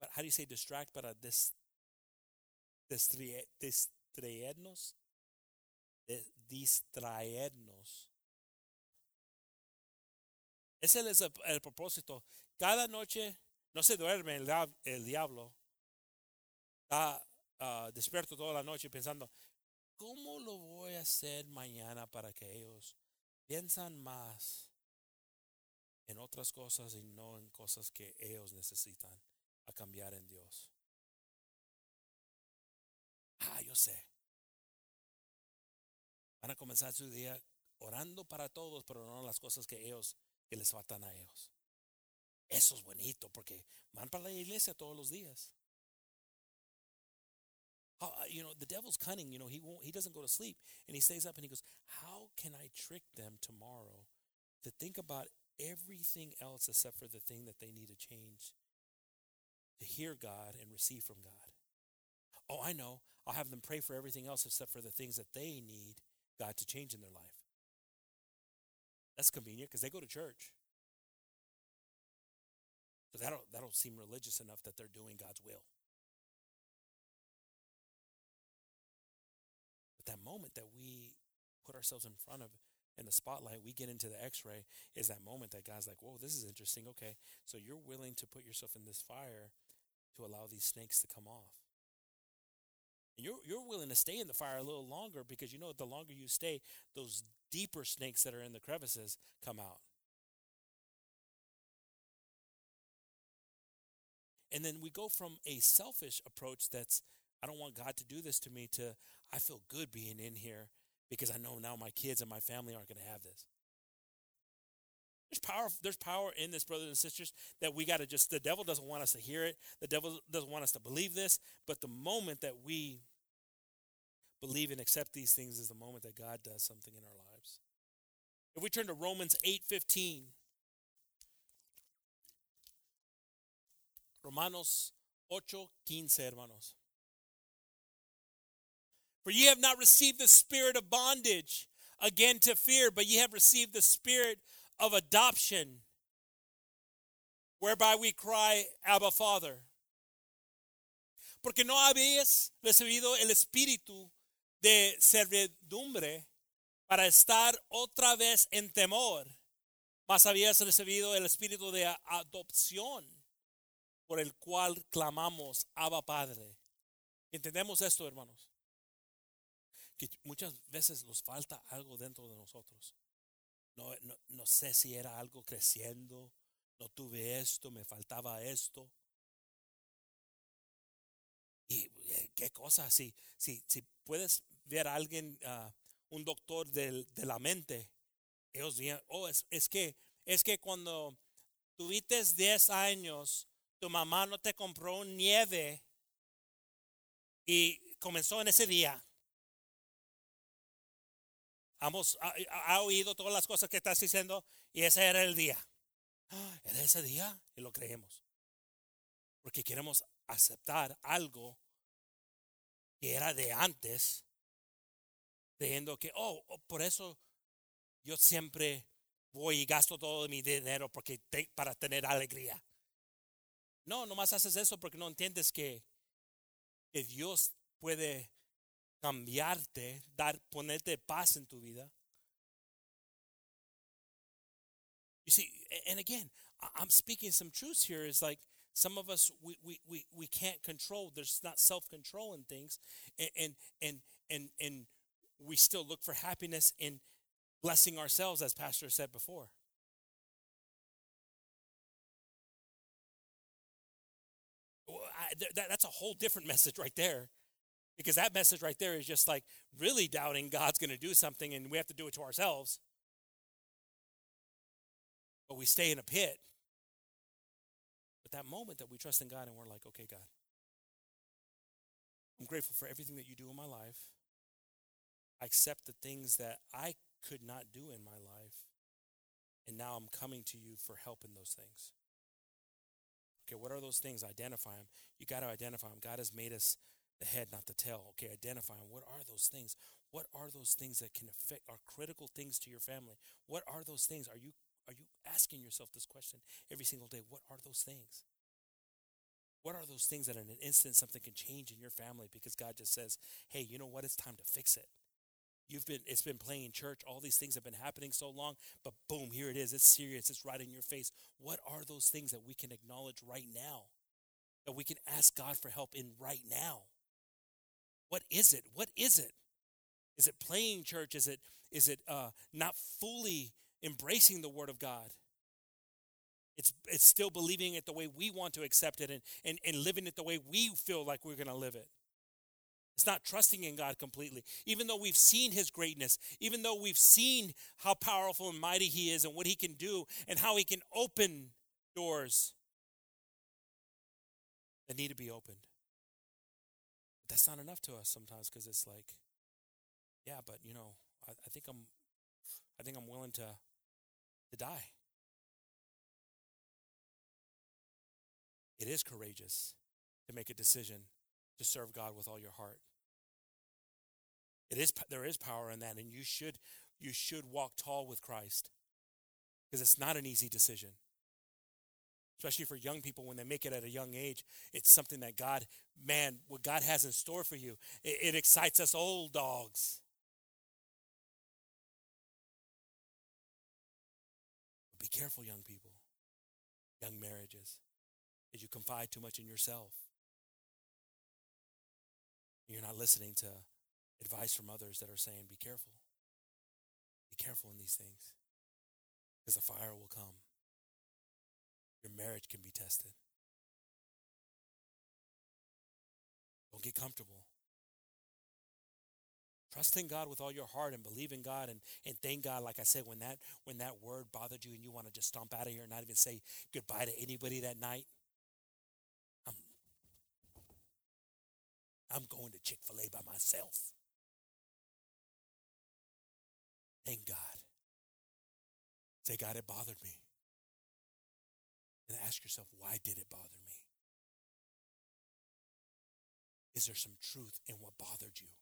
How do you distract? Para dis, distraernos. Ese es el, propósito. Cada noche no se duerme el, diablo. Está uh, despierto toda la noche pensando, ¿cómo lo voy a hacer mañana para que ellos piensan más en otras cosas y no en cosas que ellos necesitan a cambiar en Dios? Ah, yo sé. Van a comenzar su día orando para todos, pero no las cosas que ellos que les faltan a ellos. Eso es bonito porque van para la iglesia todos los días. Uh, you know, the devil's cunning. You know, he won't. He doesn't go to sleep, and he stays up and he goes, "How can I trick them tomorrow to think about everything else except for the thing that they need to change, to hear God and receive from God?" Oh, I know. I'll have them pray for everything else except for the things that they need God to change in their life. That's convenient because they go to church. But that'll, that'll seem religious enough that they're doing God's will. But that moment that we put ourselves in front of in the spotlight, we get into the x ray, is that moment that God's like, whoa, this is interesting. Okay, so you're willing to put yourself in this fire to allow these snakes to come off. And you're, you're willing to stay in the fire a little longer because you know the longer you stay, those deeper snakes that are in the crevices come out. And then we go from a selfish approach that's, I don't want God to do this to me, to I feel good being in here because I know now my kids and my family aren't going to have this. There's power, there's power in this, brothers and sisters, that we got to just, the devil doesn't want us to hear it. The devil doesn't want us to believe this. But the moment that we believe and accept these things is the moment that God does something in our lives. If we turn to Romans 8:15, Romanos 8:15, hermanos. For ye have not received the spirit of bondage again to fear, but ye have received the spirit of adoption, whereby we cry, Abba, Father. Porque no habéis recibido el espíritu de servidumbre para estar otra vez en temor, mas habías recibido el espíritu de adopción por el cual clamamos, Abba Padre. ¿Entendemos esto, hermanos? Que muchas veces nos falta algo dentro de nosotros. No, no, sé si era algo creciendo, no tuve esto, me faltaba esto. Y eh, qué cosa, si puedes ver a alguien, uh, un doctor de, la mente, ellos dirían, oh, es, es, que, es que cuando tuviste 10 años, tu mamá no te compró nieve y comenzó en ese día. Hemos, ha, ha, oído todas las cosas que estás diciendo y ese era el día. Era ese día y lo creemos. Porque queremos aceptar algo que era de antes, creyendo que, oh, oh, por eso yo siempre voy y gasto todo mi dinero porque para tener alegría. No, nomás haces eso porque no entiendes que, que Dios puede cambiarte, dar, ponerte paz en tu vida. You see, and again, I'm speaking some truths here. Is like some of us we, we, we, we can't control. There's not self control in things, and, and and and and we still look for happiness in blessing ourselves, as Pastor said before. I, that, that's a whole different message right there. Because that message right there is just like really doubting God's going to do something and we have to do it to ourselves. But we stay in a pit. But that moment that we trust in God and we're like, okay, God, I'm grateful for everything that you do in my life. I accept the things that I could not do in my life. And now I'm coming to you for help in those things. Okay, what are those things? Identify them. You got to identify them. God has made us the head, not the tail. Okay, identify them. What are those things? What are those things that can affect are critical things to your family? What are those things? Are you are you asking yourself this question every single day? What are those things? What are those things that in an instant something can change in your family because God just says, "Hey, you know what? It's time to fix it." You've been it's been playing church, all these things have been happening so long, but boom, here it is. It's serious. It's right in your face. What are those things that we can acknowledge right now? That we can ask God for help in right now? What is it? What is it? Is it playing church? Is it is it uh, not fully embracing the Word of God? It's it's still believing it the way we want to accept it and and, and living it the way we feel like we're going to live it. It's not trusting in God completely. Even though we've seen his greatness, even though we've seen how powerful and mighty he is and what he can do and how he can open doors that need to be opened. But that's not enough to us sometimes because it's like, yeah, but you know, I, I think I'm I think I'm willing to to die. It is courageous to make a decision to serve God with all your heart. It is there is power in that, and you should you should walk tall with Christ because it's not an easy decision. Especially for young people when they make it at a young age, it's something that God, man, what God has in store for you. It, it excites us old dogs. Be careful, young people, young marriages, as you confide too much in yourself. You're not listening to advice from others that are saying, be careful. Be careful in these things because the fire will come. Your marriage can be tested. Don't get comfortable. Trust in God with all your heart and believe in God and, and thank God. Like I said, when that when that word bothered you and you want to just stomp out of here and not even say goodbye to anybody that night, I'm I'm going to Chick fil A by myself. Thank God. Say, God, it bothered me. And ask yourself, why did it bother me? Is there some truth in what bothered you?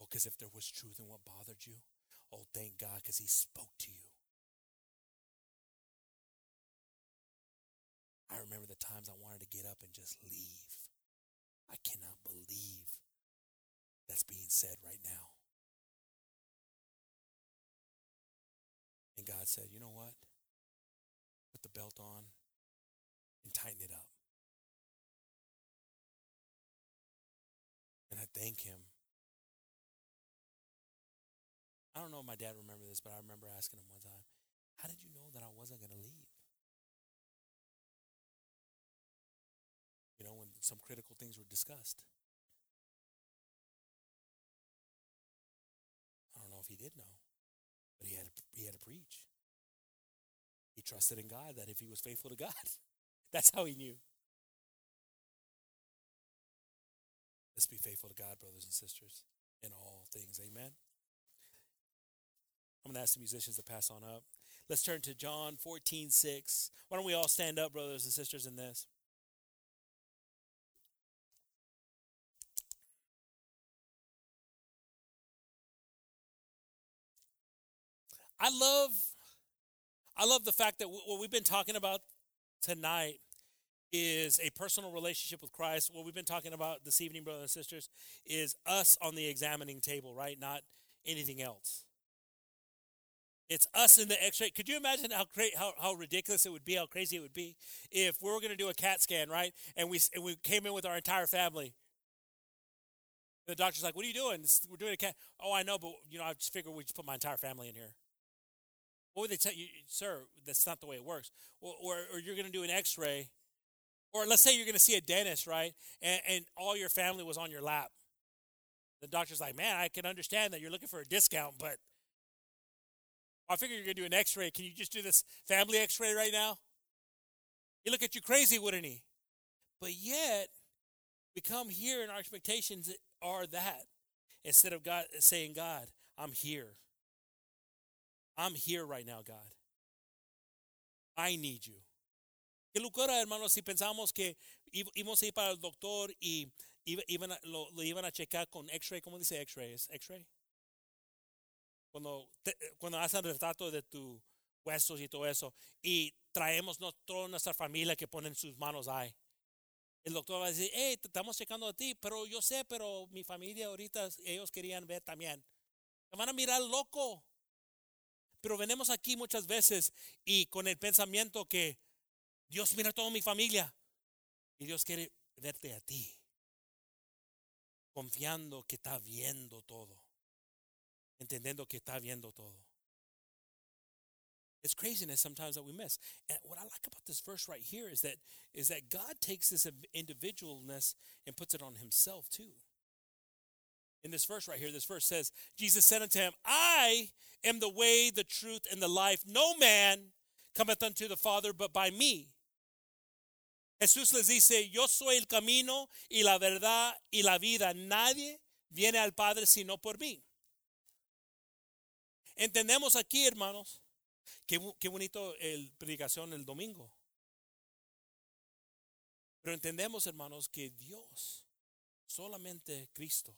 Well, because if there was truth in what bothered you, oh, thank God, because He spoke to you. I remember the times I wanted to get up and just leave. I cannot believe that's being said right now. And God said, You know what? Put the belt on and tighten it up. And I thank Him. I don't know if my dad remember this, but I remember asking him one time, How did you know that I wasn't going to leave? You know, when some critical things were discussed. I don't know if he did know. He had to preach. He trusted in God that if he was faithful to God, that's how he knew. Let's be faithful to God, brothers and sisters, in all things. Amen. I'm going to ask the musicians to pass on up. Let's turn to John 14, 6. Why don't we all stand up, brothers and sisters, in this? I love I love the fact that what we've been talking about tonight is a personal relationship with Christ. What we've been talking about this evening, brothers and sisters, is us on the examining table, right? Not anything else. It's us in the X-ray. Could you imagine how cra- how how ridiculous it would be, how crazy it would be if we were going to do a CAT scan, right? And we and we came in with our entire family. The doctor's like, "What are you doing? We're doing a CAT." Oh, I know, but you know, I just figured we just put my entire family in here. What would they tell you, sir? That's not the way it works. Or, or, or you're going to do an x ray, or let's say you're going to see a dentist, right? And, and all your family was on your lap. The doctor's like, man, I can understand that you're looking for a discount, but I figure you're going to do an x ray. Can you just do this family x ray right now? He'd look at you crazy, wouldn't he? But yet, we come here and our expectations are that. instead of God saying, God, I'm here. I'm here right now, God. I need you. Qué locura, hermanos, si pensamos que íbamos a ir para el doctor y iban a, lo, lo, iban a checar con X-ray, ¿cómo dice X-ray? ¿Es X-ray? Cuando, te, cuando hacen retrato de tus huesos y todo eso, y traemos no, toda nuestra familia que ponen sus manos ahí. El doctor va a decir, hey, te estamos checando a ti, pero yo sé, pero mi familia ahorita, ellos querían ver también. Te van a mirar loco. Pero venimos aquí muchas veces y con el pensamiento que Dios mira a toda mi familia y Dios quiere verte a ti, confiando que está viendo todo, entendiendo que está viendo todo. It's craziness sometimes that we miss. And what I like about this verse right here is that is that God takes this individualness and puts it on himself too in this verse right here, this verse says, Jesus said unto him, I am the way, the truth, and the life. No man cometh unto the Father but by me. Jesús les dice, yo soy el camino y la verdad y la vida. Nadie viene al Padre sino por mí. Entendemos aquí, hermanos, qué, qué bonito el predicación el domingo. Pero entendemos, hermanos, que Dios, solamente Cristo,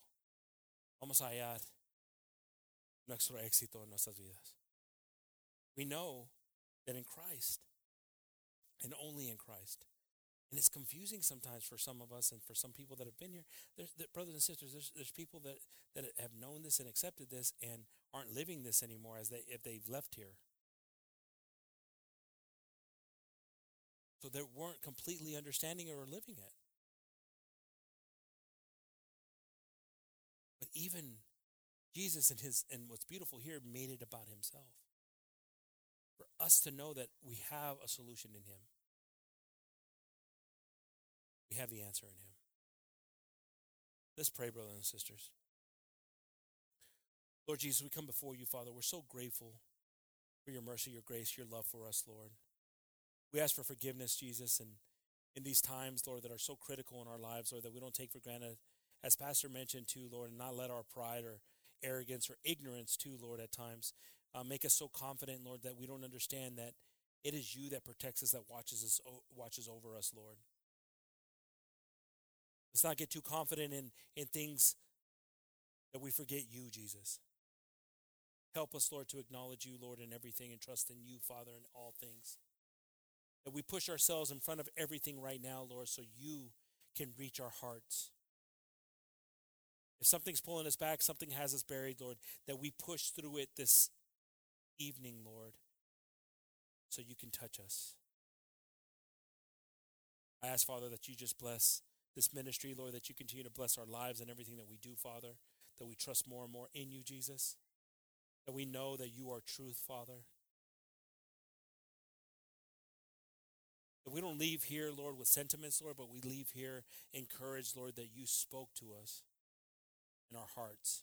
vamos a hallar nuestro éxito en nuestras vidas. We know that in Christ and only in Christ. And it's confusing sometimes for some of us and for some people that have been here. There's, brothers and sisters, there's, there's people that, that have known this and accepted this and aren't living this anymore as they if they've left here. So they weren't completely understanding or living it. Even Jesus and his and what's beautiful here made it about himself. For us to know that we have a solution in him. We have the answer in him. Let's pray, brothers and sisters. Lord Jesus, we come before you, Father. We're so grateful for your mercy, your grace, your love for us, Lord. We ask for forgiveness, Jesus, and in these times, Lord, that are so critical in our lives, Lord, that we don't take for granted as Pastor mentioned too, Lord, and not let our pride or arrogance or ignorance too, Lord, at times uh, make us so confident, Lord, that we don't understand that it is you that protects us, that watches us, watches over us, Lord. Let's not get too confident in, in things that we forget you, Jesus. Help us, Lord, to acknowledge you, Lord, in everything and trust in you, Father, in all things. That we push ourselves in front of everything right now, Lord, so you can reach our hearts. If something's pulling us back, something has us buried, Lord, that we push through it this evening, Lord, so you can touch us. I ask, Father, that you just bless this ministry, Lord, that you continue to bless our lives and everything that we do, Father, that we trust more and more in you, Jesus, that we know that you are truth, Father. That we don't leave here, Lord, with sentiments, Lord, but we leave here encouraged, Lord, that you spoke to us in our hearts.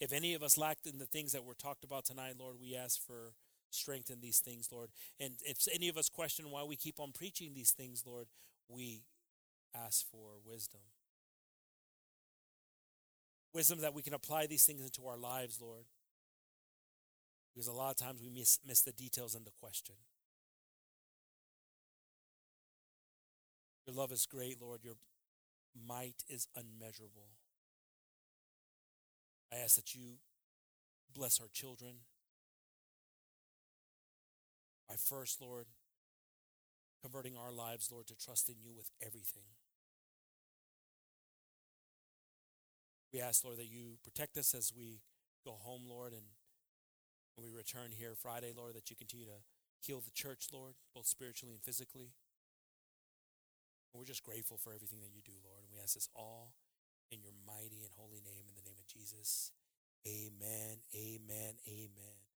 If any of us lacked in the things that were talked about tonight, Lord, we ask for strength in these things, Lord. And if any of us question why we keep on preaching these things, Lord, we ask for wisdom. Wisdom that we can apply these things into our lives, Lord. Because a lot of times we miss, miss the details in the question. Your love is great, Lord. Your might is unmeasurable. I ask that you bless our children. By first, Lord, converting our lives, Lord, to trust in you with everything. We ask, Lord, that you protect us as we go home, Lord, and when we return here Friday, Lord, that you continue to heal the church, Lord, both spiritually and physically. And we're just grateful for everything that you do, Lord. And we ask this all in your mighty and holy name, Jesus. Amen, amen, amen.